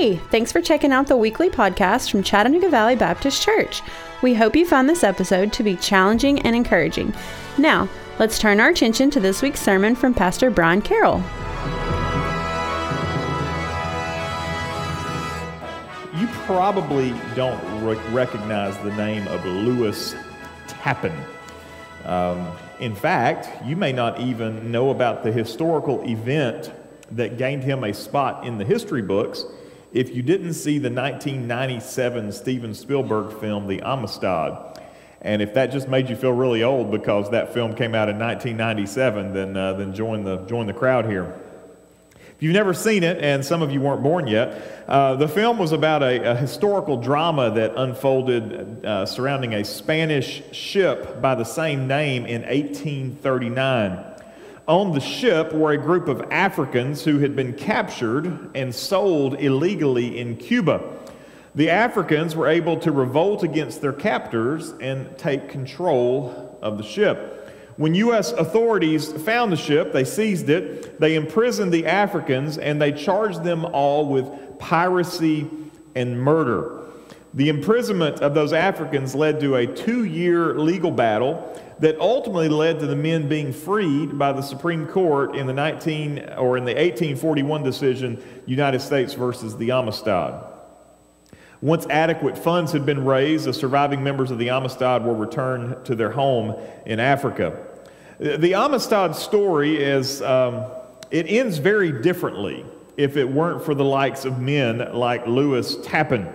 Hey, thanks for checking out the weekly podcast from Chattanooga Valley Baptist Church. We hope you found this episode to be challenging and encouraging. Now, let's turn our attention to this week's sermon from Pastor Brian Carroll. You probably don't re- recognize the name of Lewis Tappan. Um, in fact, you may not even know about the historical event that gained him a spot in the history books if you didn't see the 1997 Steven Spielberg film, The Amistad. And if that just made you feel really old because that film came out in 1997, then, uh, then join, the, join the crowd here. If you've never seen it, and some of you weren't born yet, uh, the film was about a, a historical drama that unfolded uh, surrounding a Spanish ship by the same name in 1839. On the ship were a group of Africans who had been captured and sold illegally in Cuba. The Africans were able to revolt against their captors and take control of the ship. When U.S. authorities found the ship, they seized it, they imprisoned the Africans, and they charged them all with piracy and murder. The imprisonment of those Africans led to a two year legal battle that ultimately led to the men being freed by the Supreme Court in the 19 or in the 1841 decision United States versus the Amistad. Once adequate funds had been raised, the surviving members of the Amistad were returned to their home in Africa. The Amistad story is um, it ends very differently if it weren't for the likes of men like Lewis Tappan.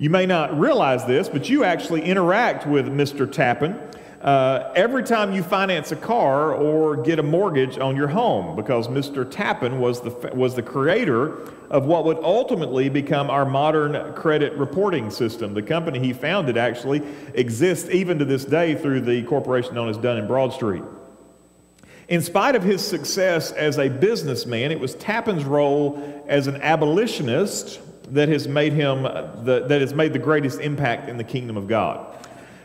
You may not realize this, but you actually interact with Mr. Tappan uh, every time you finance a car or get a mortgage on your home, because Mr. Tappan was the, was the creator of what would ultimately become our modern credit reporting system. The company he founded actually exists even to this day through the corporation known as Dun and Bradstreet. In spite of his success as a businessman, it was Tappan's role as an abolitionist that has made him uh, the, that has made the greatest impact in the kingdom of God.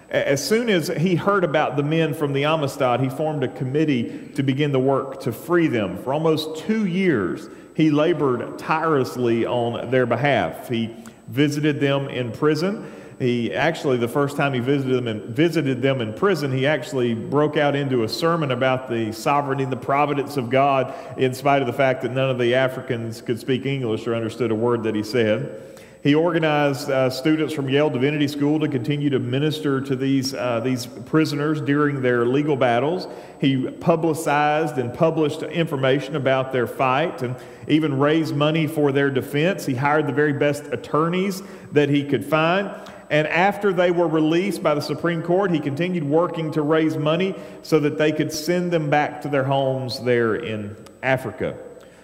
As soon as he heard about the men from the Amistad, he formed a committee to begin the work to free them. For almost two years, he labored tirelessly on their behalf. He visited them in prison. He actually, the first time he visited them, in, visited them in prison, he actually broke out into a sermon about the sovereignty and the providence of God, in spite of the fact that none of the Africans could speak English or understood a word that he said. He organized uh, students from Yale Divinity School to continue to minister to these, uh, these prisoners during their legal battles. He publicized and published information about their fight and even raised money for their defense. He hired the very best attorneys that he could find. And after they were released by the Supreme Court, he continued working to raise money so that they could send them back to their homes there in Africa.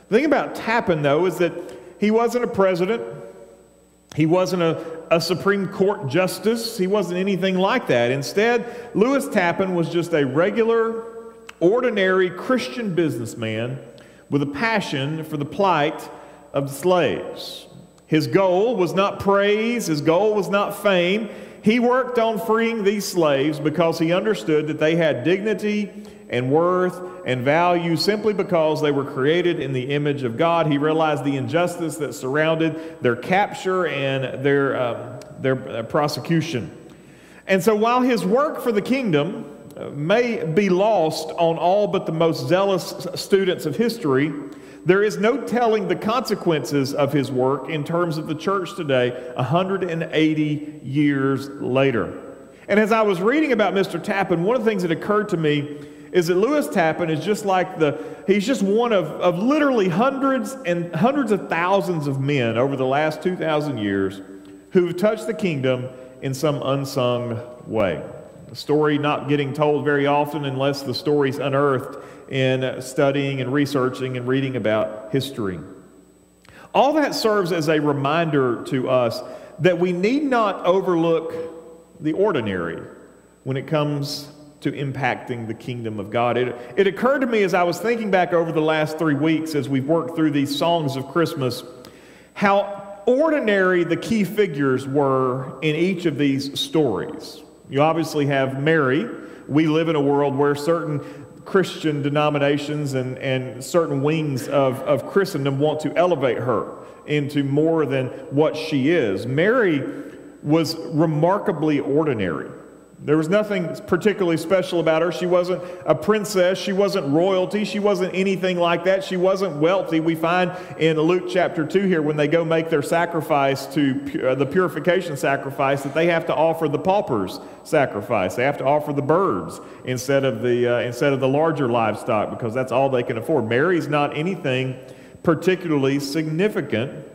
The thing about Tappan, though, is that he wasn't a president. He wasn't a, a Supreme Court justice. He wasn't anything like that. Instead, Lewis Tappan was just a regular, ordinary Christian businessman with a passion for the plight of the slaves. His goal was not praise, his goal was not fame. He worked on freeing these slaves because he understood that they had dignity and worth and value simply because they were created in the image of God. He realized the injustice that surrounded their capture and their, um, their uh, prosecution. And so while his work for the kingdom uh, may be lost on all but the most zealous students of history, there is no telling the consequences of his work in terms of the church today, 180 years later. And as I was reading about Mr. Tappan, one of the things that occurred to me is that Lewis Tappan is just like the, he's just one of, of literally hundreds and hundreds of thousands of men over the last 2,000 years who've touched the kingdom in some unsung way. A story not getting told very often unless the story's unearthed in studying and researching and reading about history. All that serves as a reminder to us that we need not overlook the ordinary when it comes to impacting the kingdom of God. It, it occurred to me as I was thinking back over the last three weeks as we've worked through these songs of Christmas how ordinary the key figures were in each of these stories. You obviously have Mary. We live in a world where certain Christian denominations and, and certain wings of, of Christendom want to elevate her into more than what she is. Mary was remarkably ordinary. There was nothing particularly special about her. She wasn't a princess. She wasn't royalty. She wasn't anything like that. She wasn't wealthy. We find in Luke chapter 2 here when they go make their sacrifice to uh, the purification sacrifice that they have to offer the pauper's sacrifice. They have to offer the birds instead of the, uh, instead of the larger livestock because that's all they can afford. Mary's not anything particularly significant.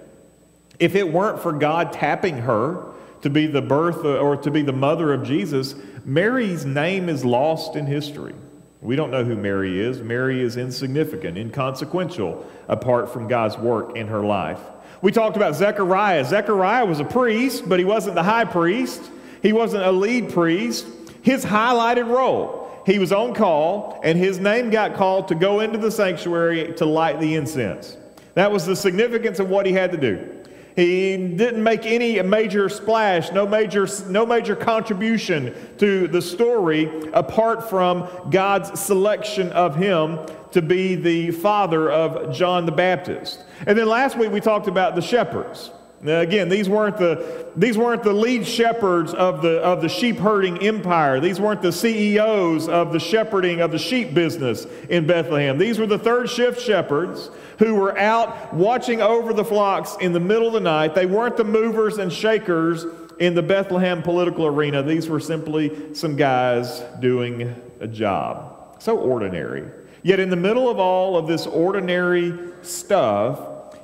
If it weren't for God tapping her, to be the birth or to be the mother of Jesus, Mary's name is lost in history. We don't know who Mary is. Mary is insignificant, inconsequential, apart from God's work in her life. We talked about Zechariah. Zechariah was a priest, but he wasn't the high priest. He wasn't a lead priest. His highlighted role, he was on call, and his name got called to go into the sanctuary to light the incense. That was the significance of what he had to do. He didn't make any major splash, no major, no major contribution to the story apart from God's selection of him to be the father of John the Baptist. And then last week we talked about the shepherds. Now, again, these weren't the these weren't the lead shepherds of the of the sheep herding empire. These weren't the CEOs of the shepherding of the sheep business in Bethlehem. These were the third shift shepherds who were out watching over the flocks in the middle of the night. They weren't the movers and shakers in the Bethlehem political arena. These were simply some guys doing a job. So ordinary. Yet in the middle of all of this ordinary stuff,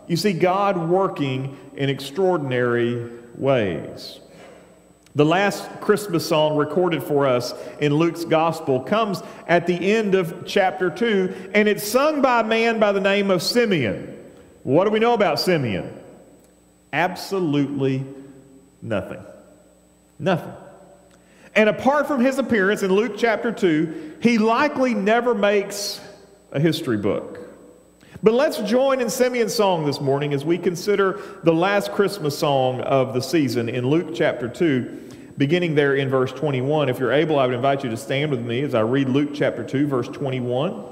you see God working in extraordinary ways. The last Christmas song recorded for us in Luke's gospel comes at the end of chapter 2, and it's sung by a man by the name of Simeon. What do we know about Simeon? Absolutely nothing. Nothing. And apart from his appearance in Luke chapter 2, he likely never makes a history book. But let's join in Simeon's song this morning as we consider the last Christmas song of the season in Luke chapter 2, beginning there in verse 21. If you're able, I would invite you to stand with me as I read Luke chapter 2, verse 21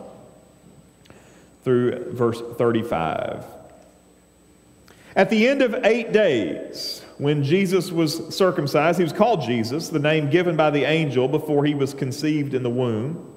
through verse 35. At the end of eight days, when Jesus was circumcised, he was called Jesus, the name given by the angel before he was conceived in the womb.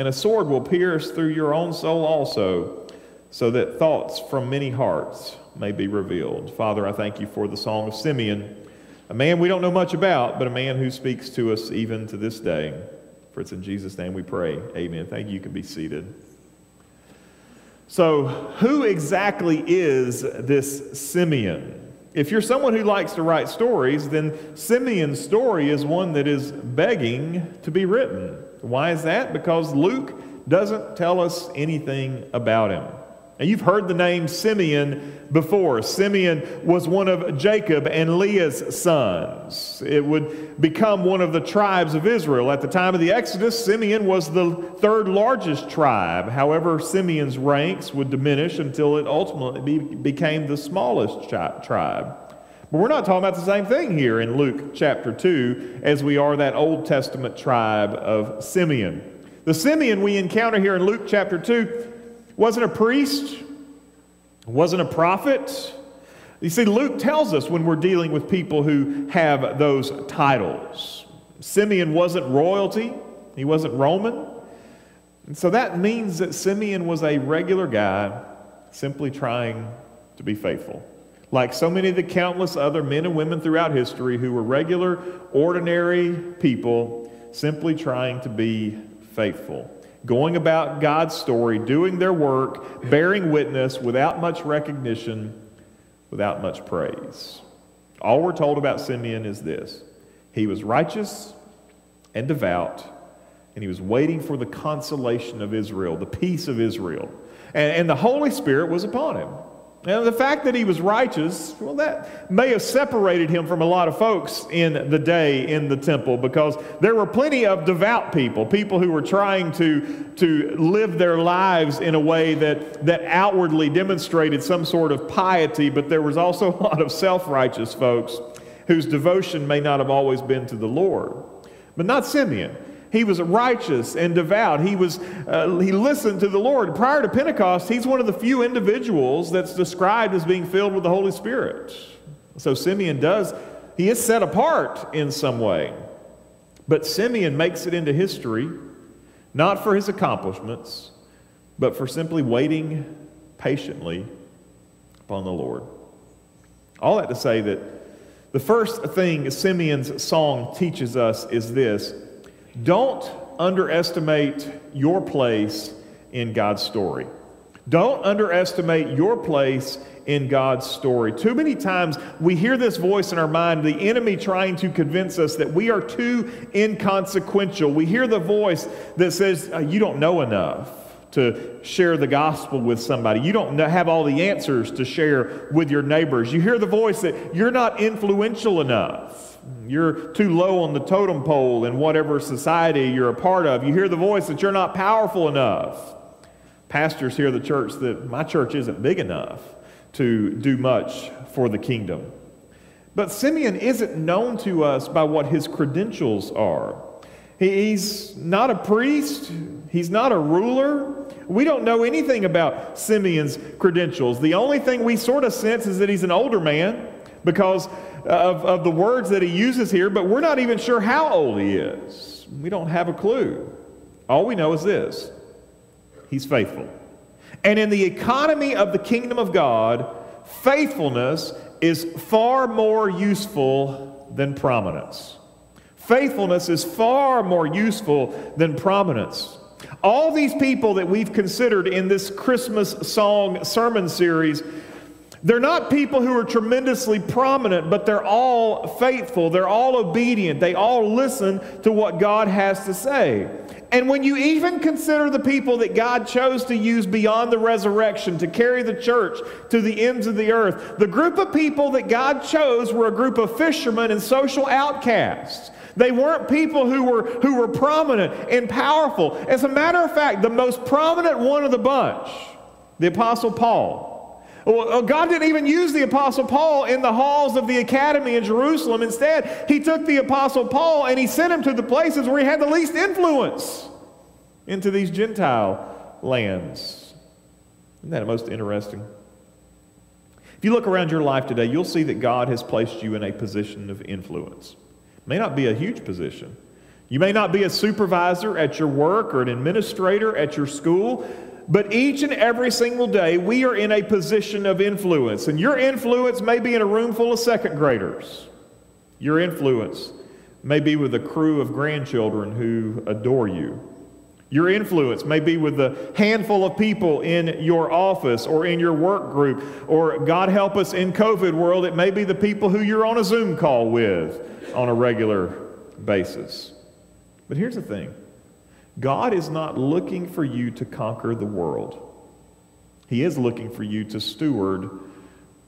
and a sword will pierce through your own soul also, so that thoughts from many hearts may be revealed. Father, I thank you for the song of Simeon, a man we don't know much about, but a man who speaks to us even to this day. For it's in Jesus' name we pray. Amen. Thank you. You can be seated. So, who exactly is this Simeon? If you're someone who likes to write stories, then Simeon's story is one that is begging to be written. Why is that? Because Luke doesn't tell us anything about him. Now, you've heard the name Simeon before. Simeon was one of Jacob and Leah's sons. It would become one of the tribes of Israel. At the time of the Exodus, Simeon was the third largest tribe. However, Simeon's ranks would diminish until it ultimately be, became the smallest tribe. But we're not talking about the same thing here in Luke chapter 2 as we are that Old Testament tribe of Simeon. The Simeon we encounter here in Luke chapter 2 wasn't a priest, wasn't a prophet. You see, Luke tells us when we're dealing with people who have those titles. Simeon wasn't royalty, he wasn't Roman. And so that means that Simeon was a regular guy simply trying to be faithful. Like so many of the countless other men and women throughout history who were regular, ordinary people simply trying to be faithful going about God's story, doing their work, bearing witness without much recognition, without much praise. All we're told about Simeon is this he was righteous and devout, and he was waiting for the consolation of Israel, the peace of Israel. And, and the Holy Spirit was upon him. Now, the fact that he was righteous, well, that may have separated him from a lot of folks in the day in the temple because there were plenty of devout people, people who were trying to, to live their lives in a way that, that outwardly demonstrated some sort of piety, but there was also a lot of self righteous folks whose devotion may not have always been to the Lord. But not Simeon. He was righteous and devout. He, was, uh, he listened to the Lord. Prior to Pentecost, he's one of the few individuals that's described as being filled with the Holy Spirit. So Simeon does, he is set apart in some way. But Simeon makes it into history, not for his accomplishments, but for simply waiting patiently upon the Lord. All that to say that the first thing Simeon's song teaches us is this don't underestimate your place in God's story. Don't underestimate your place in God's story. Too many times we hear this voice in our mind, the enemy trying to convince us that we are too inconsequential. We hear the voice that says, uh, You don't know enough to share the gospel with somebody. You don't have all the answers to share with your neighbors. You hear the voice that you're not influential enough. You're too low on the totem pole in whatever society you're a part of. You hear the voice that you're not powerful enough. Pastors hear the church that my church isn't big enough to do much for the kingdom. But Simeon isn't known to us by what his credentials are. He's not a priest, he's not a ruler. We don't know anything about Simeon's credentials. The only thing we sort of sense is that he's an older man because of, of the words that he uses here, but we're not even sure how old he is. We don't have a clue. All we know is this he's faithful. And in the economy of the kingdom of God, faithfulness is far more useful than prominence. Faithfulness is far more useful than prominence. All these people that we've considered in this Christmas song sermon series they're not people who are tremendously prominent, but they're all faithful. They're all obedient. They all listen to what God has to say. And when you even consider the people that God chose to use beyond the resurrection to carry the church to the ends of the earth, the group of people that God chose were a group of fishermen and social outcasts. They weren't people who were, who were prominent and powerful. As a matter of fact, the most prominent one of the bunch, the Apostle Paul, well, uh, God didn't even use the Apostle Paul in the halls of the academy in Jerusalem. Instead, he took the Apostle Paul and he sent him to the places where he had the least influence into these Gentile lands. Isn't that most interesting? If you look around your life today, you'll see that God has placed you in a position of influence. It may not be a huge position. You may not be a supervisor at your work or an administrator at your school, but each and every single day, we are in a position of influence. And your influence may be in a room full of second graders. Your influence may be with a crew of grandchildren who adore you. Your influence may be with the handful of people in your office or in your work group, or God help us in COVID world, it may be the people who you're on a Zoom call with on a regular basis. But here's the thing God is not looking for you to conquer the world. He is looking for you to steward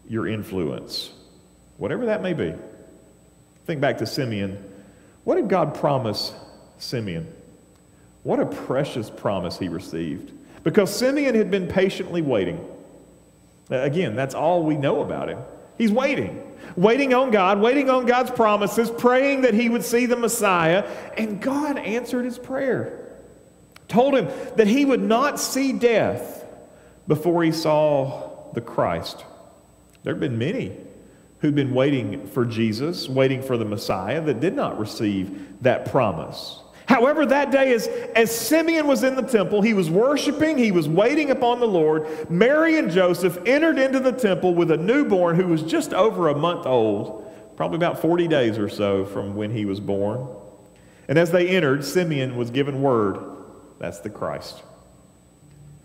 your influence, whatever that may be. Think back to Simeon. What did God promise Simeon? What a precious promise he received. Because Simeon had been patiently waiting. Again, that's all we know about him. He's waiting, waiting on God, waiting on God's promises, praying that he would see the Messiah. And God answered his prayer, told him that he would not see death before he saw the Christ. There have been many who'd been waiting for Jesus, waiting for the Messiah, that did not receive that promise. However, that day, as, as Simeon was in the temple, he was worshiping, he was waiting upon the Lord. Mary and Joseph entered into the temple with a newborn who was just over a month old, probably about 40 days or so from when he was born. And as they entered, Simeon was given word that's the Christ.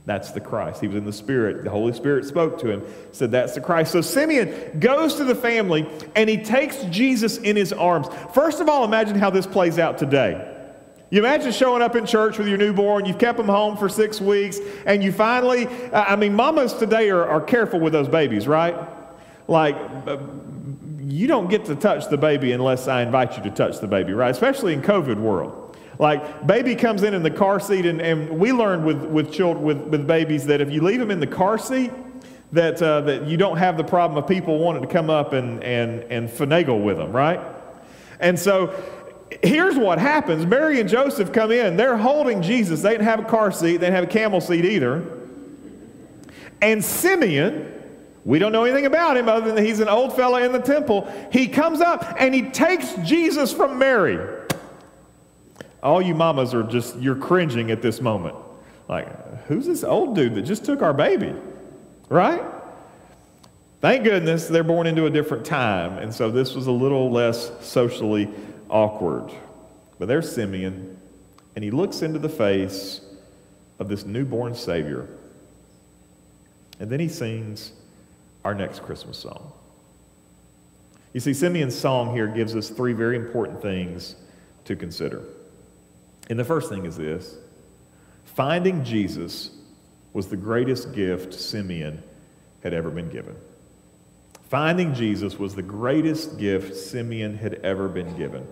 That's the Christ. He was in the Spirit. The Holy Spirit spoke to him, said, That's the Christ. So Simeon goes to the family and he takes Jesus in his arms. First of all, imagine how this plays out today. You imagine showing up in church with your newborn, you've kept them home for six weeks, and you finally, I mean, mamas today are, are careful with those babies, right? Like, uh, you don't get to touch the baby unless I invite you to touch the baby, right? Especially in COVID world. Like baby comes in in the car seat, and, and we learned with with children with, with babies that if you leave them in the car seat, that uh, that you don't have the problem of people wanting to come up and and and finagle with them, right? And so here's what happens: Mary and Joseph come in. They're holding Jesus. They didn't have a car seat. They didn't have a camel seat either. And Simeon. We don't know anything about him other than he's an old fella in the temple. He comes up and he takes Jesus from Mary. All you mamas are just, you're cringing at this moment. Like, who's this old dude that just took our baby? Right? Thank goodness they're born into a different time. And so this was a little less socially awkward. But there's Simeon, and he looks into the face of this newborn Savior. And then he sings our next Christmas song. You see, Simeon's song here gives us three very important things to consider. And the first thing is this finding Jesus was the greatest gift Simeon had ever been given. Finding Jesus was the greatest gift Simeon had ever been given.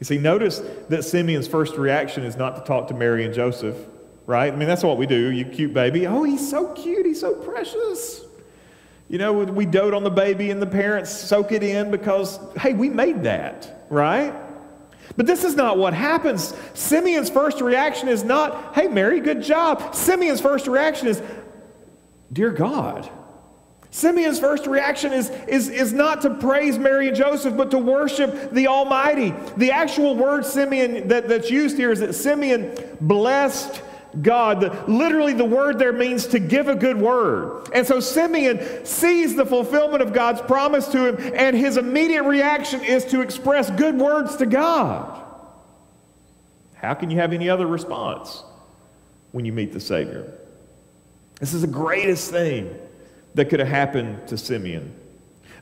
You see, notice that Simeon's first reaction is not to talk to Mary and Joseph, right? I mean, that's what we do. You cute baby. Oh, he's so cute. He's so precious. You know, we dote on the baby and the parents soak it in because, hey, we made that, right? But this is not what happens. Simeon's first reaction is not, hey, Mary, good job. Simeon's first reaction is, dear God. Simeon's first reaction is, is, is not to praise Mary and Joseph, but to worship the Almighty. The actual word Simeon that, that's used here is that Simeon blessed God. Literally, the word there means to give a good word. And so Simeon sees the fulfillment of God's promise to him, and his immediate reaction is to express good words to God. How can you have any other response when you meet the Savior? This is the greatest thing that could have happened to Simeon.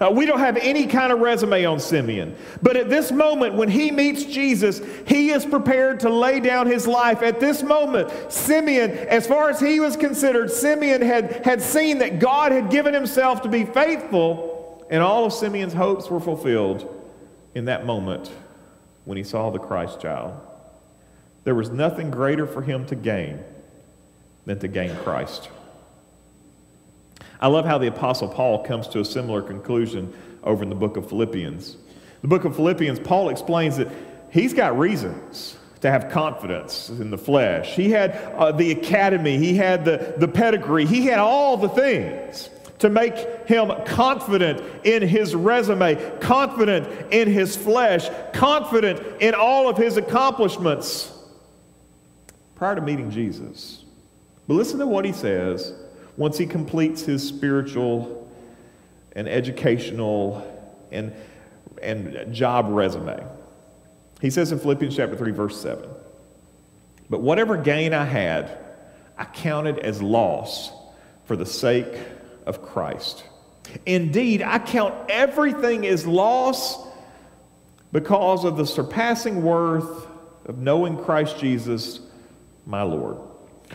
Uh, we don't have any kind of resume on Simeon. But at this moment, when he meets Jesus, he is prepared to lay down his life. At this moment, Simeon, as far as he was considered, Simeon had, had seen that God had given himself to be faithful, and all of Simeon's hopes were fulfilled in that moment when he saw the Christ child. There was nothing greater for him to gain than to gain Christ. I love how the Apostle Paul comes to a similar conclusion over in the book of Philippians. The book of Philippians, Paul explains that he's got reasons to have confidence in the flesh. He had uh, the academy, he had the, the pedigree, he had all the things to make him confident in his resume, confident in his flesh, confident in all of his accomplishments prior to meeting Jesus. But listen to what he says once he completes his spiritual and educational and, and job resume. He says in Philippians chapter 3, verse 7 But whatever gain I had, I counted as loss for the sake of Christ. Indeed, I count everything as loss because of the surpassing worth of knowing Christ Jesus, my Lord.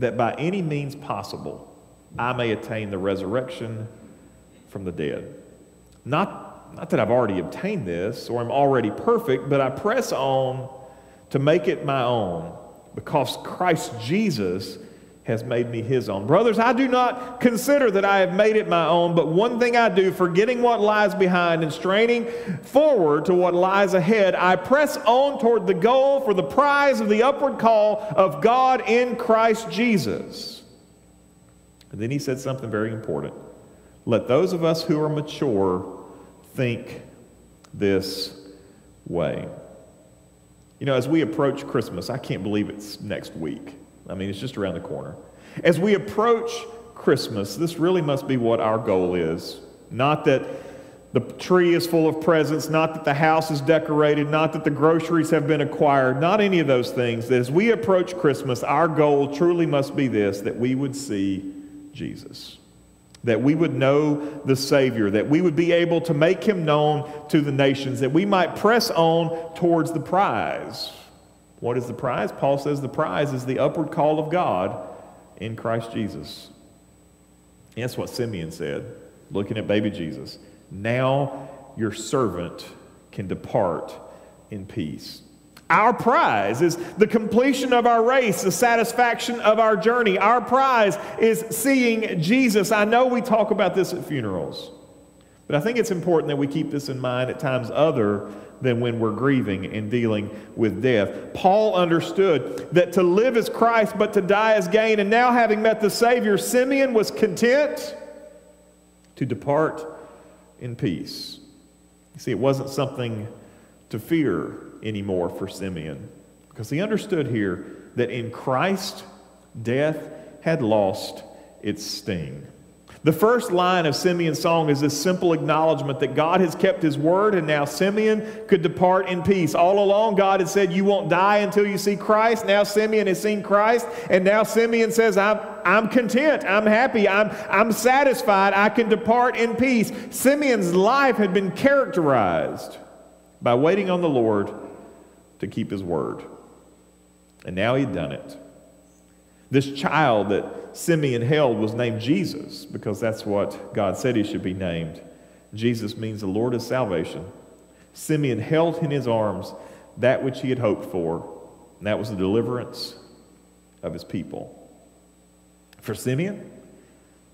that by any means possible I may attain the resurrection from the dead. Not, not that I've already obtained this or I'm already perfect, but I press on to make it my own because Christ Jesus has made me his own. Brothers, I do not consider that I have made it my own, but one thing I do, forgetting what lies behind and straining forward to what lies ahead, I press on toward the goal for the prize of the upward call of God in Christ Jesus. And then he said something very important. Let those of us who are mature think this way. You know, as we approach Christmas, I can't believe it's next week. I mean, it's just around the corner. As we approach Christmas, this really must be what our goal is. Not that the tree is full of presents, not that the house is decorated, not that the groceries have been acquired, not any of those things. That as we approach Christmas, our goal truly must be this that we would see Jesus that we would know the Savior, that we would be able to make him known to the nations, that we might press on towards the prize. What is the prize? Paul says the prize is the upward call of God in Christ Jesus. And that's what Simeon said, looking at baby Jesus. Now your servant can depart in peace. Our prize is the completion of our race, the satisfaction of our journey. Our prize is seeing Jesus. I know we talk about this at funerals, but I think it's important that we keep this in mind at times other than when we're grieving and dealing with death. Paul understood that to live is Christ, but to die is gain. And now, having met the Savior, Simeon was content to depart in peace. You see, it wasn't something to fear anymore for Simeon because he understood here that in Christ, death had lost its sting. The first line of Simeon's song is this simple acknowledgement that God has kept his word and now Simeon could depart in peace. All along, God had said, You won't die until you see Christ. Now Simeon has seen Christ, and now Simeon says, I'm, I'm content, I'm happy, I'm, I'm satisfied, I can depart in peace. Simeon's life had been characterized by waiting on the Lord to keep his word. And now he'd done it. This child that Simeon held was named Jesus because that's what God said he should be named. Jesus means the Lord of salvation. Simeon held in his arms that which he had hoped for, and that was the deliverance of his people. For Simeon,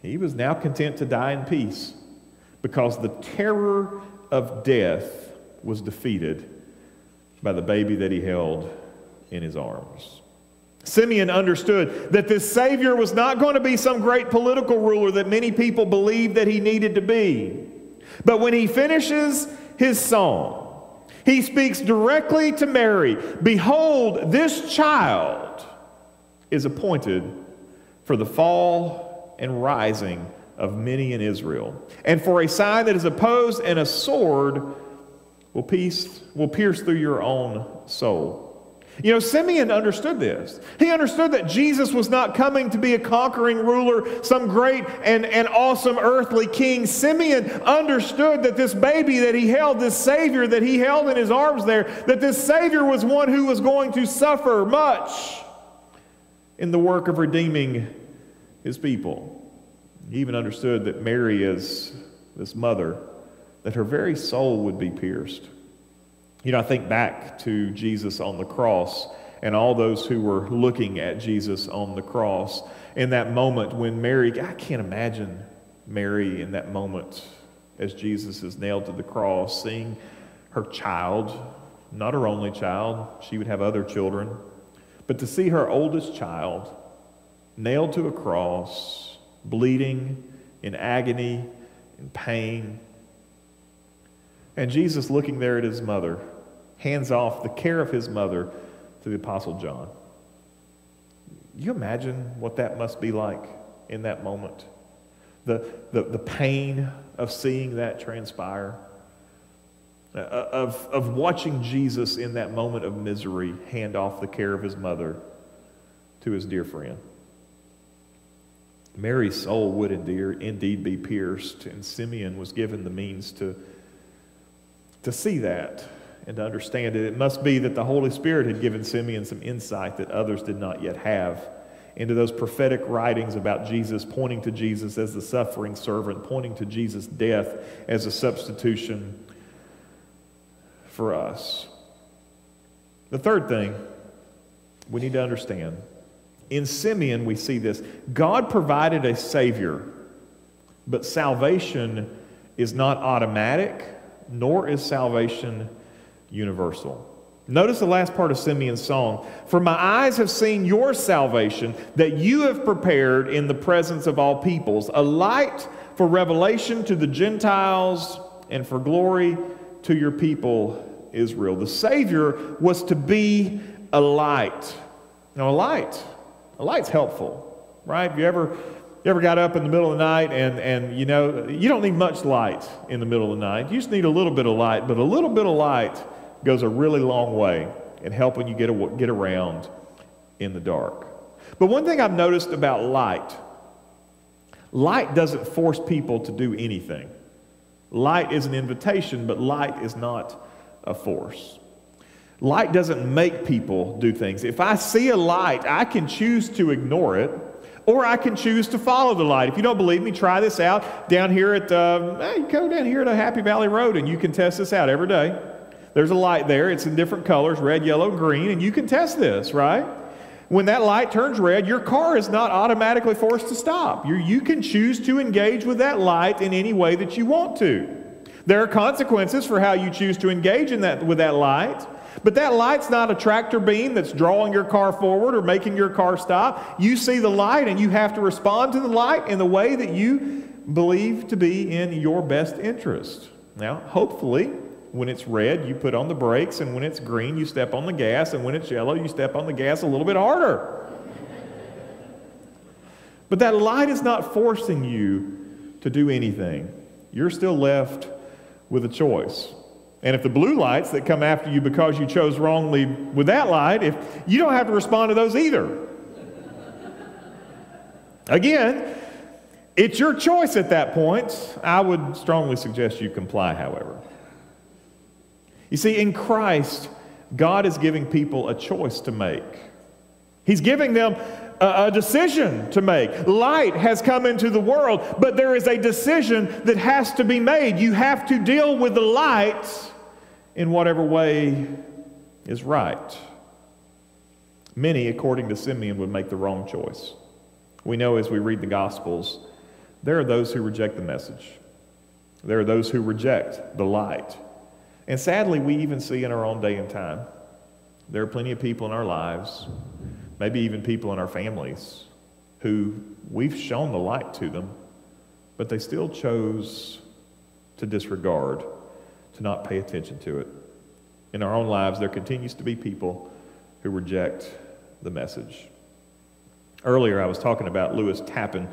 he was now content to die in peace because the terror of death was defeated by the baby that he held in his arms. Simeon understood that this Savior was not going to be some great political ruler that many people believed that he needed to be. But when he finishes his song, he speaks directly to Mary Behold, this child is appointed for the fall and rising of many in Israel, and for a sign that is opposed, and a sword will, piece, will pierce through your own soul. You know, Simeon understood this. He understood that Jesus was not coming to be a conquering ruler, some great and, and awesome earthly king. Simeon understood that this baby that he held, this Savior that he held in his arms there, that this Savior was one who was going to suffer much in the work of redeeming his people. He even understood that Mary, as this mother, that her very soul would be pierced. You know, I think back to Jesus on the cross and all those who were looking at Jesus on the cross in that moment when Mary, I can't imagine Mary in that moment as Jesus is nailed to the cross, seeing her child, not her only child, she would have other children, but to see her oldest child nailed to a cross, bleeding, in agony, in pain, and Jesus, looking there at his mother, hands off the care of his mother to the Apostle John. you imagine what that must be like in that moment? The, the, the pain of seeing that transpire, uh, of, of watching Jesus in that moment of misery hand off the care of his mother to his dear friend. Mary's soul would indeed be pierced, and Simeon was given the means to, to see that and to understand it. It must be that the Holy Spirit had given Simeon some insight that others did not yet have into those prophetic writings about Jesus, pointing to Jesus as the suffering servant, pointing to Jesus' death as a substitution for us. The third thing we need to understand in Simeon, we see this God provided a Savior, but salvation is not automatic, nor is salvation universal. Notice the last part of Simeon's song. For my eyes have seen your salvation that you have prepared in the presence of all peoples, a light for revelation to the Gentiles and for glory to your people, Israel. The Savior was to be a light. Now, a light, a light's helpful, right? Have you ever you ever got up in the middle of the night and, and you know, you don't need much light in the middle of the night. You just need a little bit of light, but a little bit of light goes a really long way in helping you get, a, get around in the dark. But one thing I've noticed about light light doesn't force people to do anything. Light is an invitation, but light is not a force. Light doesn't make people do things. If I see a light, I can choose to ignore it or I can choose to follow the light. If you don't believe me, try this out down here at, um, hey, go down here to Happy Valley Road and you can test this out every day. There's a light there. It's in different colors red, yellow, green, and you can test this, right? When that light turns red, your car is not automatically forced to stop. you you can choose to engage with that light in any way that you want to. There are consequences for how you choose to engage in that, with that light. But that light's not a tractor beam that's drawing your car forward or making your car stop. You see the light and you have to respond to the light in the way that you believe to be in your best interest. Now, hopefully, when it's red, you put on the brakes, and when it's green, you step on the gas, and when it's yellow, you step on the gas a little bit harder. but that light is not forcing you to do anything. You're still left with a choice. And if the blue lights that come after you because you chose wrongly with that light, if you don't have to respond to those either. Again, it's your choice at that point. I would strongly suggest you comply, however. You see, in Christ, God is giving people a choice to make. He's giving them a, a, decision to make. Light has come into the world, but there is a decision that has to be made. You have to deal with the light in whatever way is right. Many, according to Simeon, would make the wrong choice. We know as we read the Gospels, there are those who reject the message. There are those who reject the light. And sadly, we even see in our own day and time, there are plenty of people in our lives, maybe even people in our families, who we've shown the light to them, but they still chose to disregard, to not pay attention to it. In our own lives, there continues to be people who reject the message. Earlier, I was talking about Lewis Tappan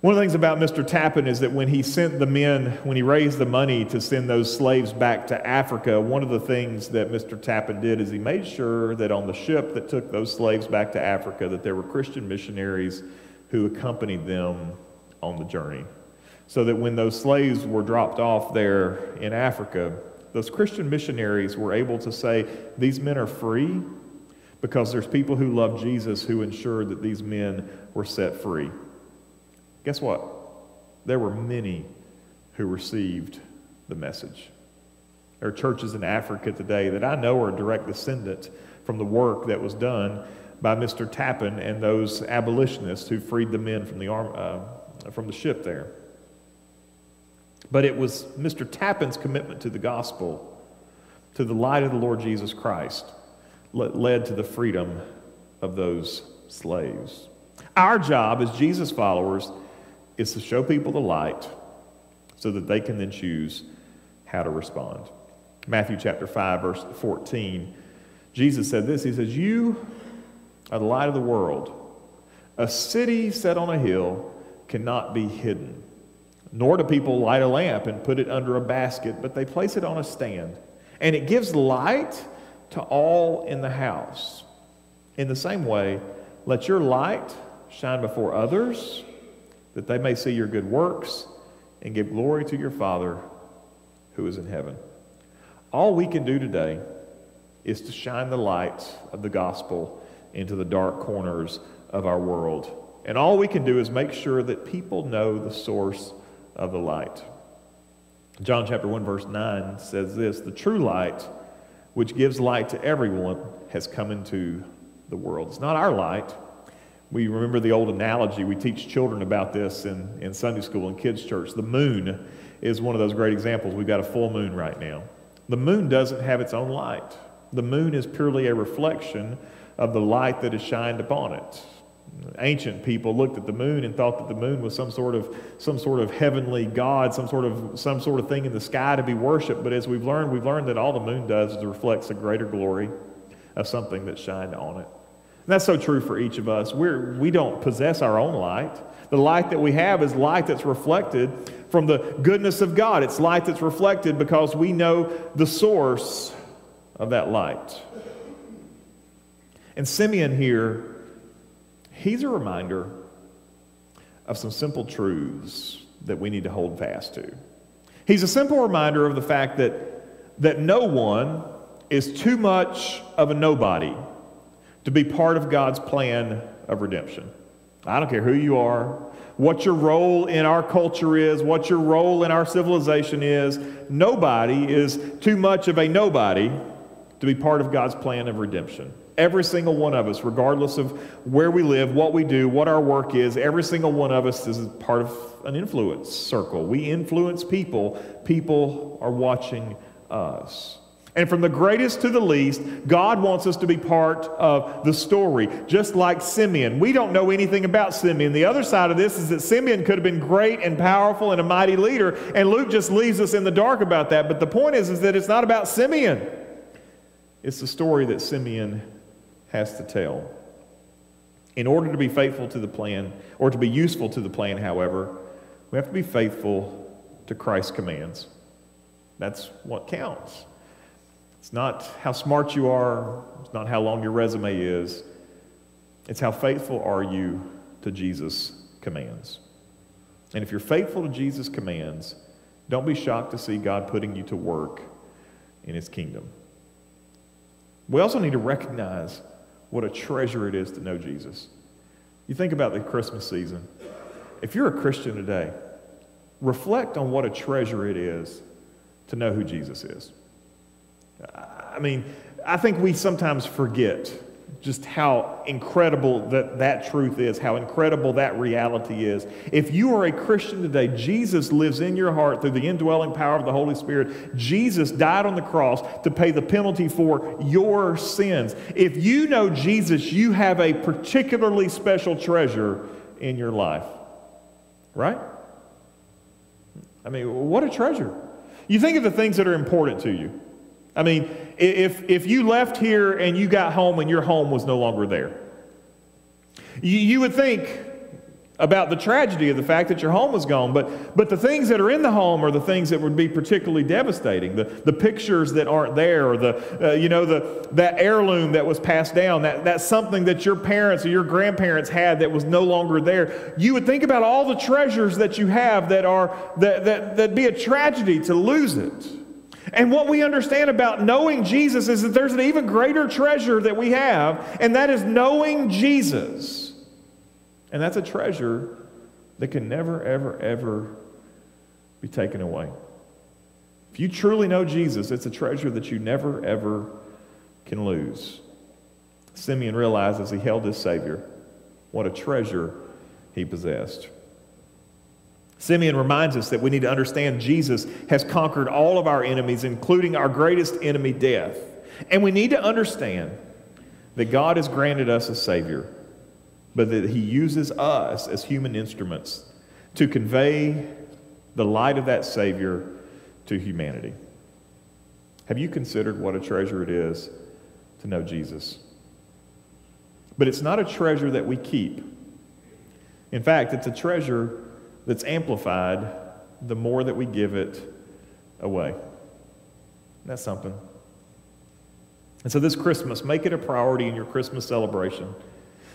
one of the things about Mr. Tappan is that when he sent the men, when he raised the money to send those slaves back to Africa, one of the things that Mr. Tappan did is he made sure that on the ship that took those slaves back to Africa, that there were Christian missionaries who accompanied them on the journey. So that when those slaves were dropped off there in Africa, those Christian missionaries were able to say, These men are free because there's people who love Jesus who ensured that these men were set free. Guess what? There were many who received the message. There are churches in Africa today that I know are a direct descendant from the work that was done by Mr. Tappan and those abolitionists who freed the men from the, arm, uh, from the ship there. But it was Mr. Tappan's commitment to the gospel, to the light of the Lord Jesus Christ, led to the freedom of those slaves. Our job as Jesus followers is to show people the light so that they can then choose how to respond. Matthew chapter 5, verse 14, Jesus said this He says, You are the light of the world. A city set on a hill cannot be hidden. Nor do people light a lamp and put it under a basket, but they place it on a stand. And it gives light to all in the house. In the same way, let your light shine before others, that they may see your good works and give glory to your Father who is in heaven. All we can do today is to shine the light of the gospel into the dark corners of our world. And all we can do is make sure that people know the source of the light. John chapter 1 verse 9 says this, the true light which gives light to everyone has come into the world. It's not our light. We remember the old analogy. We teach children about this in, in Sunday school and kids' church. The moon is one of those great examples. We've got a full moon right now. The moon doesn't have its own light, the moon is purely a reflection of the light that is shined upon it. Ancient people looked at the moon and thought that the moon was some sort of some sort of heavenly god, some sort of some sort of thing in the sky to be worshipped. But as we've learned, we've learned that all the moon does is reflects a greater glory of something that shined on it. And that's so true for each of us. We're, we don't possess our own light. The light that we have is light that's reflected from the goodness of God. It's light that's reflected because we know the source of that light. And Simeon here, he's a reminder of some simple truths that we need to hold fast to. He's a simple reminder of the fact that, that no one is too much of a nobody to be part of God's plan of redemption. I don't care who you are, what your role in our culture is, what your role in our civilization is. Nobody is too much of a nobody to be part of God's plan of redemption. Every single one of us, regardless of where we live, what we do, what our work is, every single one of us is part of an influence circle. We influence people, people are watching us. And from the greatest to the least, God wants us to be part of the story, just like Simeon. We don't know anything about Simeon. The other side of this is that Simeon could have been great and powerful and a mighty leader, and Luke just leaves us in the dark about that. But the point is, is that it's not about Simeon. It's the story that Simeon has to tell. In order to be faithful to the plan, or to be useful to the plan, however, we have to be faithful to Christ's commands. That's what counts. It's not how smart you are, it's not how long your resume is. It's how faithful are you to Jesus' commands. And if you're faithful to Jesus' commands, don't be shocked to see God putting you to work in his kingdom. We also need to recognize what a treasure it is to know Jesus. You think about the Christmas season. If you're a Christian today, reflect on what a treasure it is to know who Jesus is. I mean, I think we sometimes forget just how incredible that, that truth is, how incredible that reality is. If you are a Christian today, Jesus lives in your heart through the indwelling power of the Holy Spirit. Jesus died on the cross to pay the penalty for your sins. If you know Jesus, you have a particularly special treasure in your life. Right? I mean, what a treasure. You think of the things that are important to you. I mean, if, if you left here and you got home and your home was no longer there, you, you would think about the tragedy of the fact that your home was gone. But, but the things that are in the home are the things that would be particularly devastating. The, the pictures that aren't there, or the, uh, you know, the, that heirloom that was passed down, that, that's something that your parents or your grandparents had that was no longer there. You would think about all the treasures that you have that are, that, that, that'd be a tragedy to lose it. And what we understand about knowing Jesus is that there's an even greater treasure that we have, and that is knowing Jesus. And that's a treasure that can never, ever, ever be taken away. If you truly know Jesus, it's a treasure that you never, ever can lose. Simeon realized as he held his Savior what a treasure he possessed. Simeon reminds us that we need to understand Jesus has conquered all of our enemies, including our greatest enemy, death. And we need to understand that God has granted us a Savior, but that He uses us as human instruments to convey the light of that Savior to humanity. Have you considered what a treasure it is to know Jesus? But it's not a treasure that we keep. In fact, it's a treasure that's amplified the more that we give it away. That's something. And so this Christmas, make it a priority in your Christmas celebration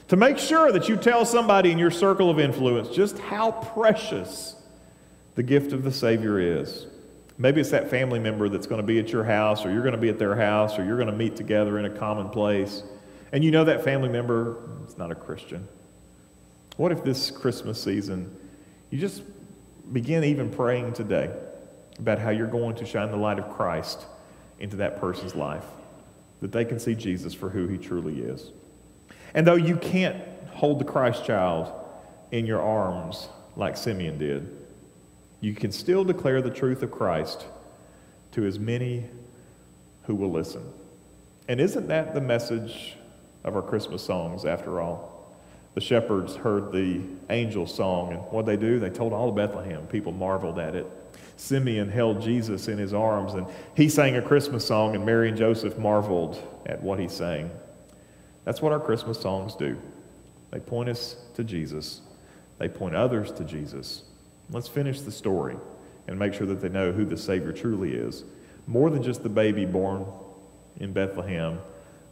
to make sure that you tell somebody in your circle of influence just how precious the gift of the Savior is. Maybe it's that family member that's going to be at your house, or you're going to be at their house, or you're going to meet together in a common place, and you know that family member is not a Christian. What if this Christmas season you just begin even praying today about how you're going to shine the light of Christ into that person's life, that they can see Jesus for who he truly is? And though you can't hold the Christ child in your arms like Simeon did, you can still declare the truth of Christ to as many who will listen. And isn't that the message of our Christmas songs, after all? The shepherds heard the angel song, and what they do? They told all of Bethlehem. People marveled at it. Simeon held Jesus in his arms, and he sang a Christmas song, and Mary and Joseph marveled at what he sang. That's what our Christmas songs do. They point us to Jesus, they point others to Jesus. Let's finish the story and make sure that they know who the Savior truly is. More than just the baby born in Bethlehem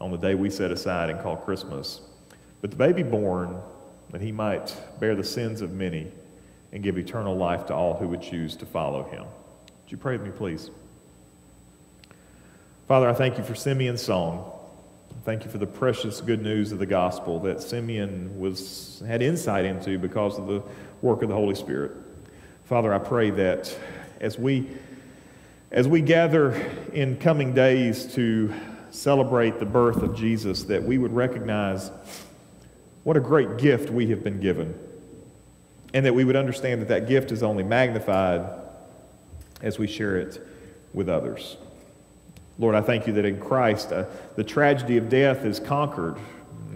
on the day we set aside and call Christmas, but the baby born that he might bear the sins of many and give eternal life to all who would choose to follow him. Would you pray with me, please? Father, I thank you for Simeon's song. Thank you for the precious good news of the gospel that Simeon was, had insight into because of the work of the Holy Spirit. Father, I pray that as we, as we gather in coming days to celebrate the birth of Jesus, that we would recognize what a great gift we have been given. And that we would understand that that gift is only magnified as we share it with others. Lord, I thank you that in Christ uh, the tragedy of death is conquered.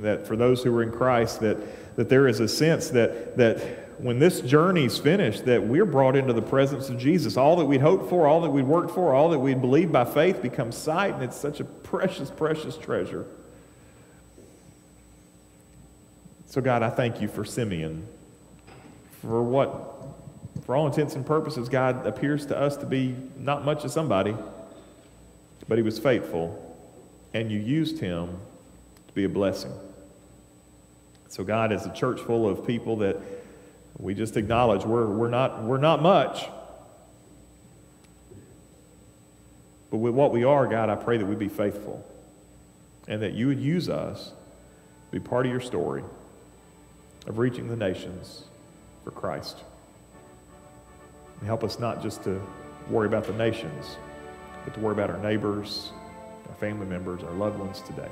That for those who are in Christ, that, that there is a sense that, that when this journey's finished, that we're brought into the presence of Jesus. All that we'd hoped for, all that we'd worked for, all that we'd believed by faith becomes sight, and it's such a precious, precious treasure. So, God, I thank you for Simeon, for what, for all intents and purposes, God appears to us to be not much of somebody. But he was faithful, and you used him to be a blessing. So, God, as a church full of people that we just acknowledge we're, we're, not, we're not much. But with what we are, God, I pray that we be faithful and that you would use us to be part of your story of reaching the nations for Christ. And help us not just to worry about the nations, but to worry about our neighbors, our family members, our loved ones today.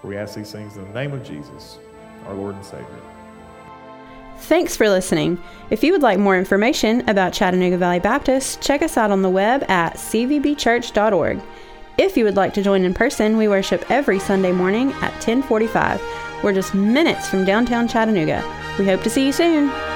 For we ask these things in the name of Jesus, our Lord and Savior. Thanks for listening. If you would like more information about Chattanooga Valley Baptist, check us out on the web at cvbchurch.org. If you would like to join in person, we worship every Sunday morning at 1045. We're just minutes from downtown Chattanooga. We hope to see you soon.